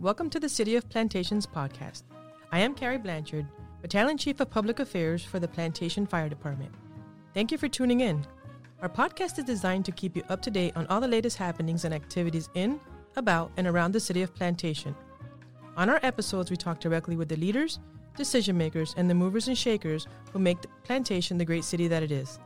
Welcome to the City of Plantations podcast. I am Cary Blanchard, Battalion Chief of Public Affairs for the Plantation Fire Department. Thank you for tuning in. Our podcast is designed to keep you up to date on all the latest happenings and activities in, about, and around the City of Plantation. On our episodes, we talk directly with the leaders, decision makers, and the movers and shakers who make the Plantation the great city that it is.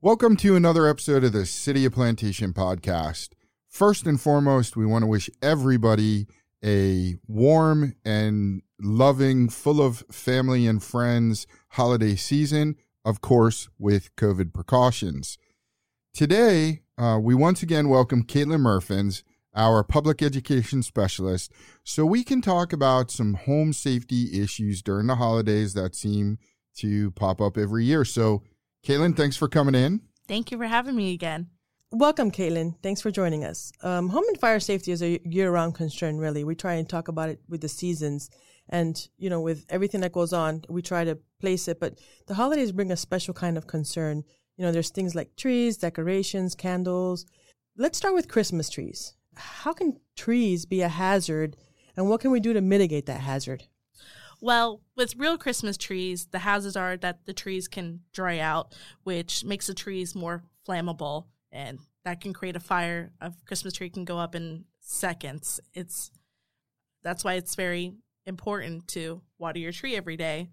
Welcome to another episode of the City of Plantation podcast. First and foremost, we want to wish everybody a warm and loving, full of family and friends holiday season, of course, with COVID precautions. Today, uh, we once again welcome Kaitlin Murphins, our public education specialist, so we can talk about some home safety issues during the holidays that seem to pop up every year. So, Kaitlin, thanks for coming in. Thank you for having me again. Welcome, Kaitlin. Thanks for joining us. Um, home and fire safety is a year-round concern. Really, we try and talk about it with the seasons, and you know, with everything that goes on, we try to place it. But the holidays bring a special kind of concern. You know, there's things like trees, decorations, candles. Let's start with Christmas trees. How can trees be a hazard, and what can we do to mitigate that hazard? Well, with real Christmas trees, the hazards are that the trees can dry out, which makes the trees more flammable and that can create a fire. A Christmas tree can go up in seconds. It's that's why it's very important to water your tree every day.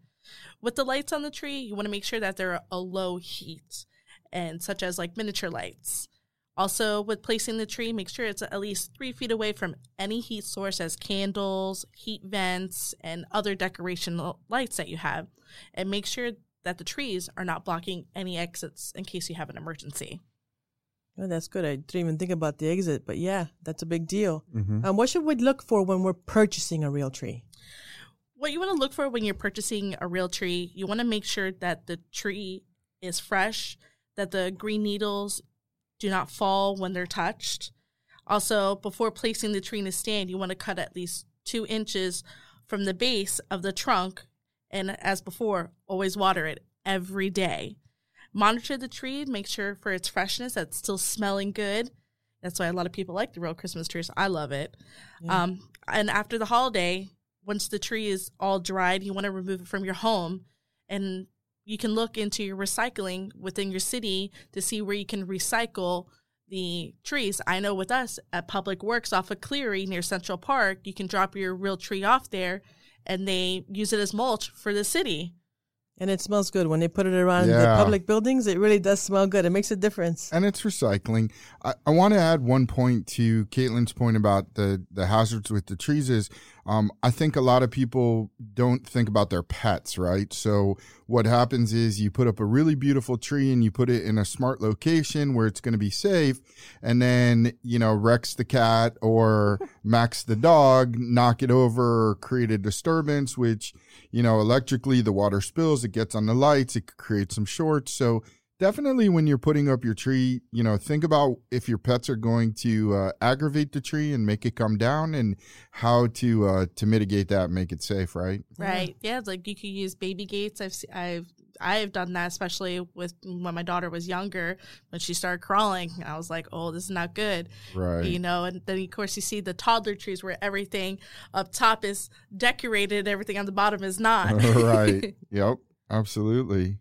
With the lights on the tree, you want to make sure that they're a low heat and such as like miniature lights. Also, with placing the tree, make sure it's at least three feet away from any heat source as candles, heat vents, and other decoration lights that you have. And make sure that the trees are not blocking any exits in case you have an emergency. Oh, that's good. I didn't even think about the exit, but yeah, that's a big deal. Mm-hmm. Um, what should we look for when we're purchasing a real tree? What you want to look for when you're purchasing a real tree, you want to make sure that the tree is fresh, that the green needles do not fall when they're touched. Also, before placing the tree in a stand, you want to cut at least two inches from the base of the trunk. And as before, always water it every day monitor the tree, make sure for its freshness that's still smelling good. That's why a lot of people like the real Christmas trees. I love it. Yeah. Um, and after the holiday, once the tree is all dried, you want to remove it from your home, and you can look into your recycling within your city to see where you can recycle the trees. I know with us at Public Works off of Cleary near Central Park, you can drop your real tree off there, and they use it as mulch for the city. And it smells good when they put it around yeah. the public buildings. It really does smell good. It makes a difference. And it's recycling. I, I want to add one point to Kaitlin's point about the, the hazards with the trees is um, I think a lot of people don't think about their pets, right? So what happens is you put up a really beautiful tree and you put it in a smart location where it's going to be safe, and then you know Rex the cat or Max the dog knock it over or create a disturbance, which you know electrically the water spills, it gets on the lights, it creates some shorts. So definitely when you're putting up your tree, you know, think about if your pets are going to uh, aggravate the tree and make it come down, and how to uh, to mitigate that, make it safe, right? Right. Yeah, like you could use baby gates. I've I've I've done that, especially with when my daughter was younger, when she started crawling. I was like, "Oh, this is not good," right? You know. And then of course you see the toddler trees where everything up top is decorated, everything on the bottom is not. right. Yep. Absolutely.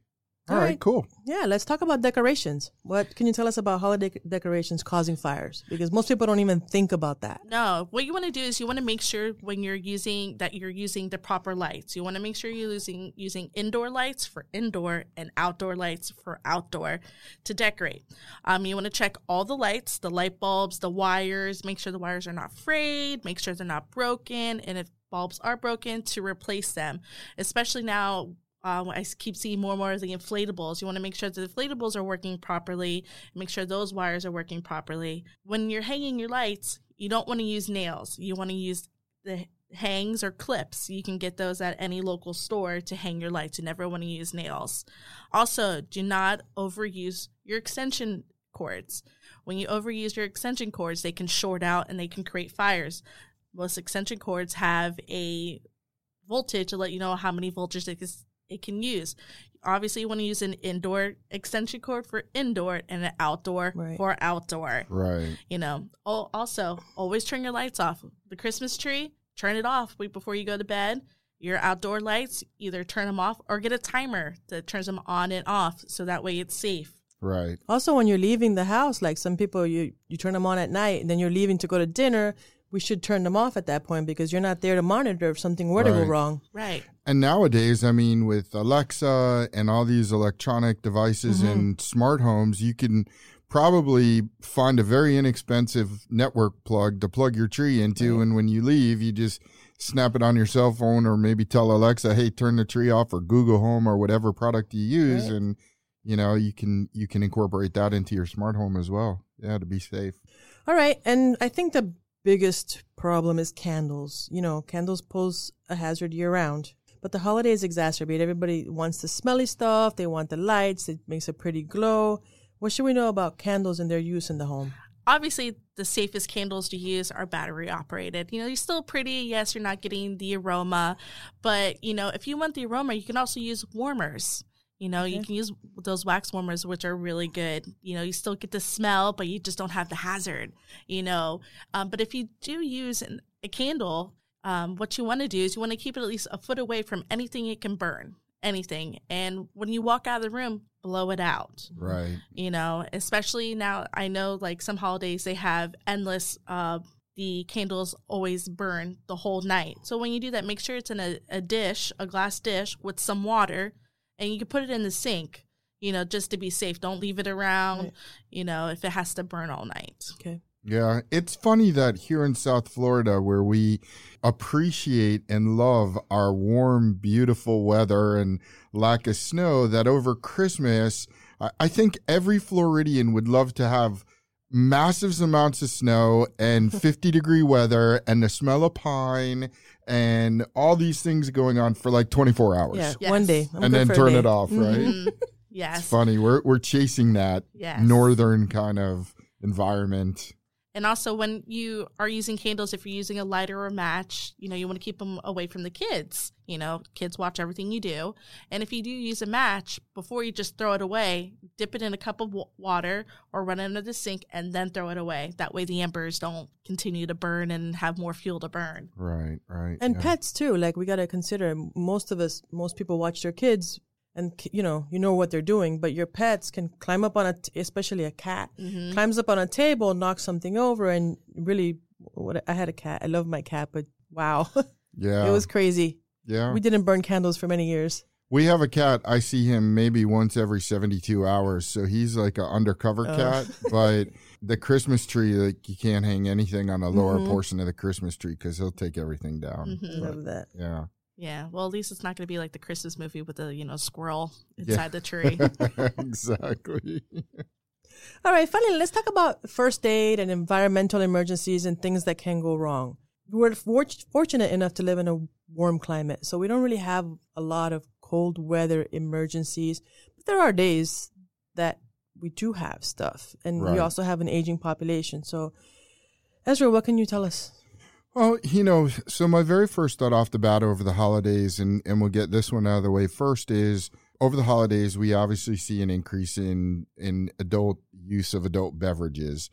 All, All right, right, cool. Yeah, let's talk about decorations. What can you tell us about holiday decorations causing fires? Because most people don't even think about that. No, what you want to do is you want to make sure when you're using that you're using the proper lights. You want to make sure you're using using indoor lights for indoor and outdoor lights for outdoor to decorate. Um, you want to check all the lights, the light bulbs, the wires. Make sure the wires are not frayed. Make sure they're not broken, and if bulbs are broken, to replace them. Especially now uh, I keep seeing more and more of the inflatables. You want to make sure the inflatables are working properly, make sure those wires are working properly. When you're hanging your lights, you don't want to use nails. You want to use the hangs or clips. You can get those at any local store to hang your lights. You never want to use nails. Also, do not overuse your extension cords. When you overuse your extension cords, they can short out and they can create fires. Most extension cords have a voltage to let you know how many voltage it is it can use. obviously you want to use an indoor extension cord for indoor and an outdoor Right. for outdoor. Right. You know. Oh, also always turn your lights off. The Christmas tree, turn it off right before you go to bed. Your outdoor lights, either turn them off or get a timer that turns them on and off, so that way it's safe. Right. Also, when you're leaving the house, like some people, you you turn them on at night, and then you're leaving to go to dinner. We should turn them off at that point because you're not there to monitor if something were to go wrong. Right. And nowadays, I mean, with Alexa and all these electronic devices Mhm. and smart homes, you can probably find a very inexpensive network plug to plug your tree into. Right. And when you leave, you just snap it on your cell phone or maybe tell Alexa, hey, turn the tree off or Google Home or whatever product you use. Right. And, you know, you can, you can incorporate that into your smart home as well. Yeah, to be safe. All right, and I think the biggest problem is candles. You know, candles pose a hazard year round, but the holidays exacerbate. Everybody wants the smelly stuff. They want the lights. It makes a pretty glow. What should we know about candles and their use in the home? obviously the safest candles to use are battery operated. You know, you're still pretty. Yes, you're not getting the aroma, but you know, if you want the aroma, you can also use warmers. You know, you can use those wax warmers, which are really good. You know, you still get the smell, but you just don't have the hazard. You know, um, but if you do use an, a candle, um, what you want to do is you want to keep it at least a foot away from anything it can burn, anything. And when you walk out of the room, blow it out Right. you know especially now i know like some holidays they have endless uh the candles always burn the whole night so when you do that make sure it's in a, a dish a glass dish with some water and you can put it in the sink you know just to be safe don't leave it around Right. you know if it has to burn all night Okay. Yeah, it's funny that here in South Florida, where we appreciate and love our warm, beautiful weather and lack of snow, that over Christmas, I, I think every Floridian would love to have massive amounts of snow and 50 degree weather and the smell of pine and all these things going on for like 24 hours. Yeah, Yes. one day. I'm And then turn day. it off, right? Mhm. Mhm. It's yes funny. We're, we're chasing that yes northern kind of environment. And also, when you are using candles, if you're using a lighter or a match, you know, you want to keep them away from the kids. You know, kids watch everything you do. And if you do use a match, before you just throw it away, dip it in a cup of water or run it under the sink and then throw it away. That way the embers don't continue to burn and have more fuel to burn. Right, right. And yeah. pets too. Like we got to consider most of us, most people watch their kids and you know, you know what they're doing, but your pets can climb up on a, t- especially a cat, Mm-hmm. climbs up on a table, knocks something over and really, what I had a cat. I love my cat, but wow, Yeah. it was crazy. yeah. We didn't burn candles for many years. We have a cat. I see him maybe once every 72 hours. So he's like an undercover Oh. cat. But the Christmas tree, like you can't hang anything on the lower Mhm. portion of the Christmas tree because he'll take everything down. Mhm. But, Love that. yeah. Yeah. Well, at least it's not going to be like the Christmas movie with the, you know, squirrel Yeah. inside the tree. exactly. All right, finally, let's talk about first aid and environmental emergencies and things that can go wrong. We're for- fortunate enough to live in a warm climate, so we don't really have a lot of cold weather emergencies. But there are days that we do have stuff, and Right. we also have an aging population. So, Ezra, what can you tell us? Well, you know, so my very first thought off the bat over the holidays, and, and we'll get this one out of the way first, is over the holidays, we obviously see an increase in, in adult use of adult beverages.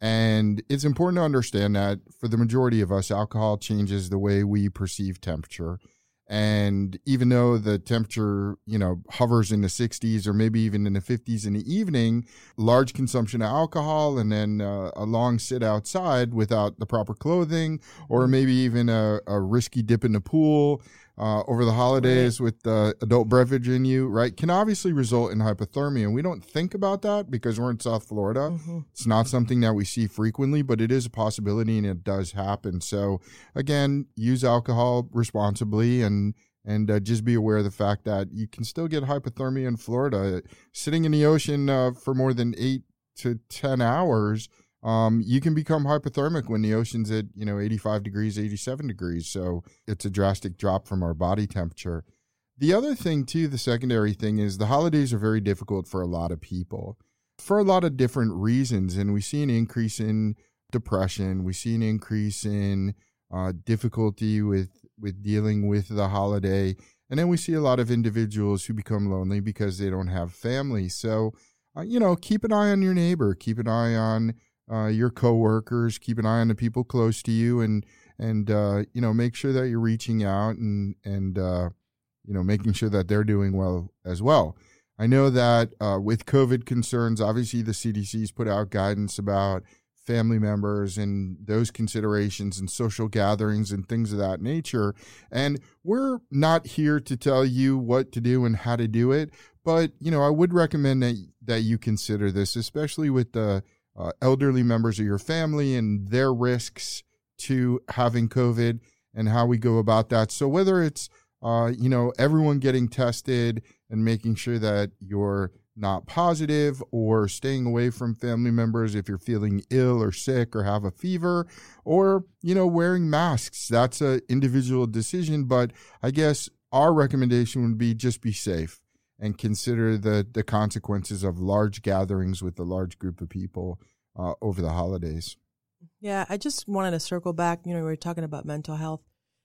And it's important to understand that for the majority of us, alcohol changes the way we perceive temperature. And even though the temperature, you know, hovers in the 60s or maybe even in the 50s in the evening, large consumption of alcohol and then uh, a long sit outside without the proper clothing, or maybe even a, a risky dip in the pool uh, over the holidays with uh, adult beverage in you, right, can obviously result in hypothermia. We don't think about that because we're in South Florida. Mhm. It's not something that we see frequently, but it is a possibility and it does happen. So again, use alcohol responsibly and and uh, just be aware of the fact that you can still get hypothermia in Florida. Sitting in the ocean uh, for more than eight to ten hours, um, you can become hypothermic when the ocean's at you know 85 degrees, 87 degrees. So it's a drastic drop from our body temperature. The other thing too, the secondary thing is the holidays are very difficult for a lot of people for a lot of different reasons. And we see an increase in depression. We see an increase in uh, difficulty with with dealing with the holiday. And then we see a lot of individuals who become lonely because they don't have family. So, uh, you know, keep an eye on your neighbor, keep an eye on uh, your coworkers, keep an eye on the people close to you, and and uh, you know, make sure that you're reaching out and and uh, you know, making sure that they're doing well as well. I know that uh, with COVID concerns, obviously the CDC's put out guidance about family members and those considerations and social gatherings and things of that nature. And we're not here to tell you what to do and how to do it, but you know, I would recommend that that you consider this, especially with the uh, elderly members of your family and their risks to having COVID and how we go about that. So whether it's uh, you know everyone getting tested and making sure that you're not positive or staying away from family members if you're feeling ill or sick or have a fever or you know wearing masks that's a individual decision but i guess our recommendation would be just be safe and consider the the consequences of large gatherings with a large group of people uh, over the holidays Yeah, I just wanted to circle back. You know, we were talking about mental health,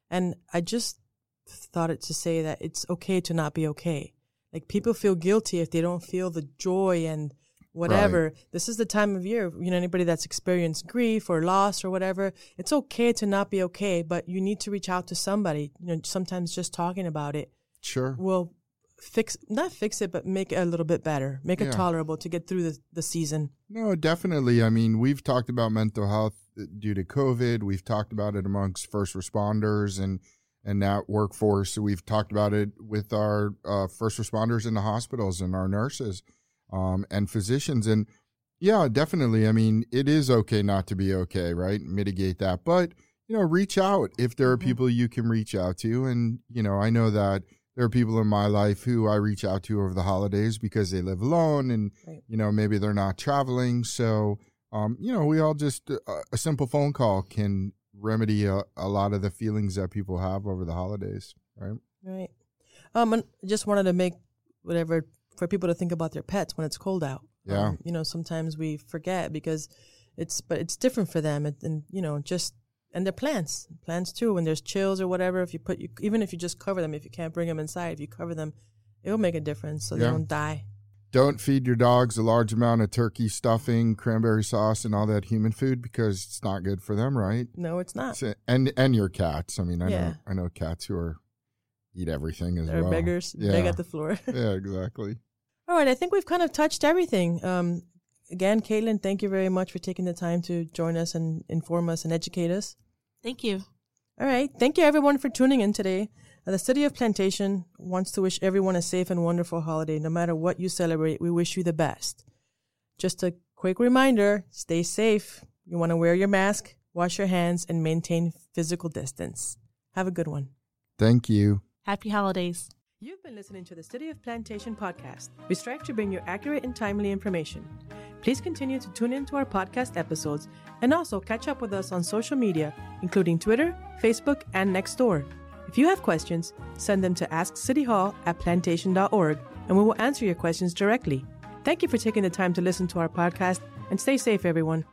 and I just thought it to say that it's okay to not be okay. Like people feel guilty if they don't feel the joy and whatever. This is the time of year, you know, anybody that's experienced grief or loss or whatever, it's okay to not be okay, but you need to reach out to somebody. You know, sometimes just talking about it sure will fix, not fix it, but make it a little bit better, make Yeah. it tolerable to get through the, the season. No, definitely. I mean, we've talked about mental health uh, due to COVID. We've talked about it amongst first responders and and that workforce. We've talked about it with our uh, first responders in the hospitals and our nurses um, and physicians. And yeah, definitely. I mean, it is okay not to be okay, right? Mitigate that, but you know, reach out if there are Mhm. people you can reach out to. And you know, I know that there are people in my life who I reach out to over the holidays because they live alone and Right. you know maybe they're not traveling so um, you know we all just uh, a simple phone call can remedy a, a lot of the feelings that people have over the holidays right Right. Um, and I just wanted to make whatever for people to think about their pets when it's cold out. Yeah. Um, you know, sometimes we forget because it's, but it's different for them, and, and you know, just and they're plants, plants too. When there's chills or whatever, if you put you, even if you just cover them, if you can't bring them inside, if you cover them, it will make a difference so Yeah. they don't die. don't feed your dogs a large amount of turkey stuffing cranberry sauce and all that human food because it's not good for them right No, it's not. So- and and your cats i mean i know i know cats who are eat everything as They're well beggars, yeah. beg at the floor. yeah exactly All right, I think we've kind of touched everything. Um, again, Kaitlin, thank you very much for taking the time to join us and inform us and educate us. Thank you. All right. Thank you, everyone, for tuning in today. The City of Plantation wants to wish everyone a safe and wonderful holiday. No matter what you celebrate, we wish you the best. Just a quick reminder stay safe. You want to wear your mask, wash your hands, and maintain physical distance. Have a good one. thank you Happy holidays. You've been listening to the City of Plantation podcast. We strive to bring you accurate and timely information. Please continue to tune into our podcast episodes and also catch up with us on social media, including Twitter, Facebook, and Nextdoor. If you have questions, send them to askcityhall at plantation.org and we will answer your questions directly. Thank you for taking the time to listen to our podcast and stay safe, everyone.